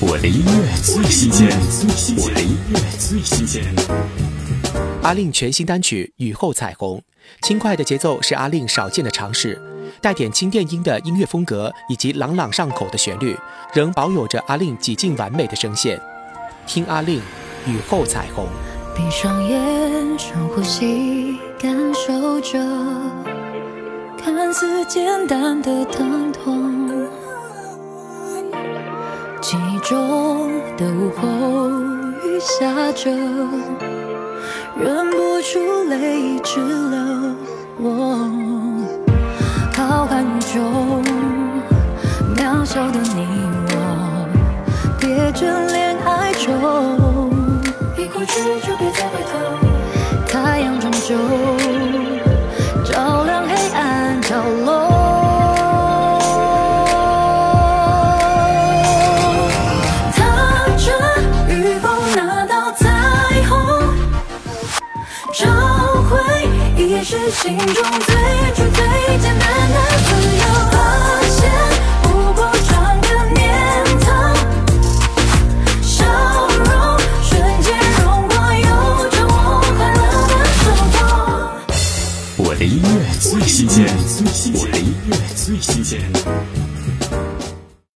我的音乐最新鲜，我的音乐最新鲜。阿令全新单曲《雨后彩虹》，轻快的节奏是阿令少见的尝试，带点轻电音的音乐风格以及朗朗上口的旋律，仍保有着阿令几近完美的声线。听阿令《雨后彩虹》。闭上眼，深呼吸，感受着看似简单的疼痛。记忆中的午后，雨下着，忍不住泪直流。我浩瀚宇宙，渺小的你我，跌进恋爱中。一过去就别再回头，太阳终究也是心中最初最简单的自由。发现不过转个念头，笑容瞬间融化，有着我快乐的手头。我的音乐最新鲜，我的音乐最新鲜。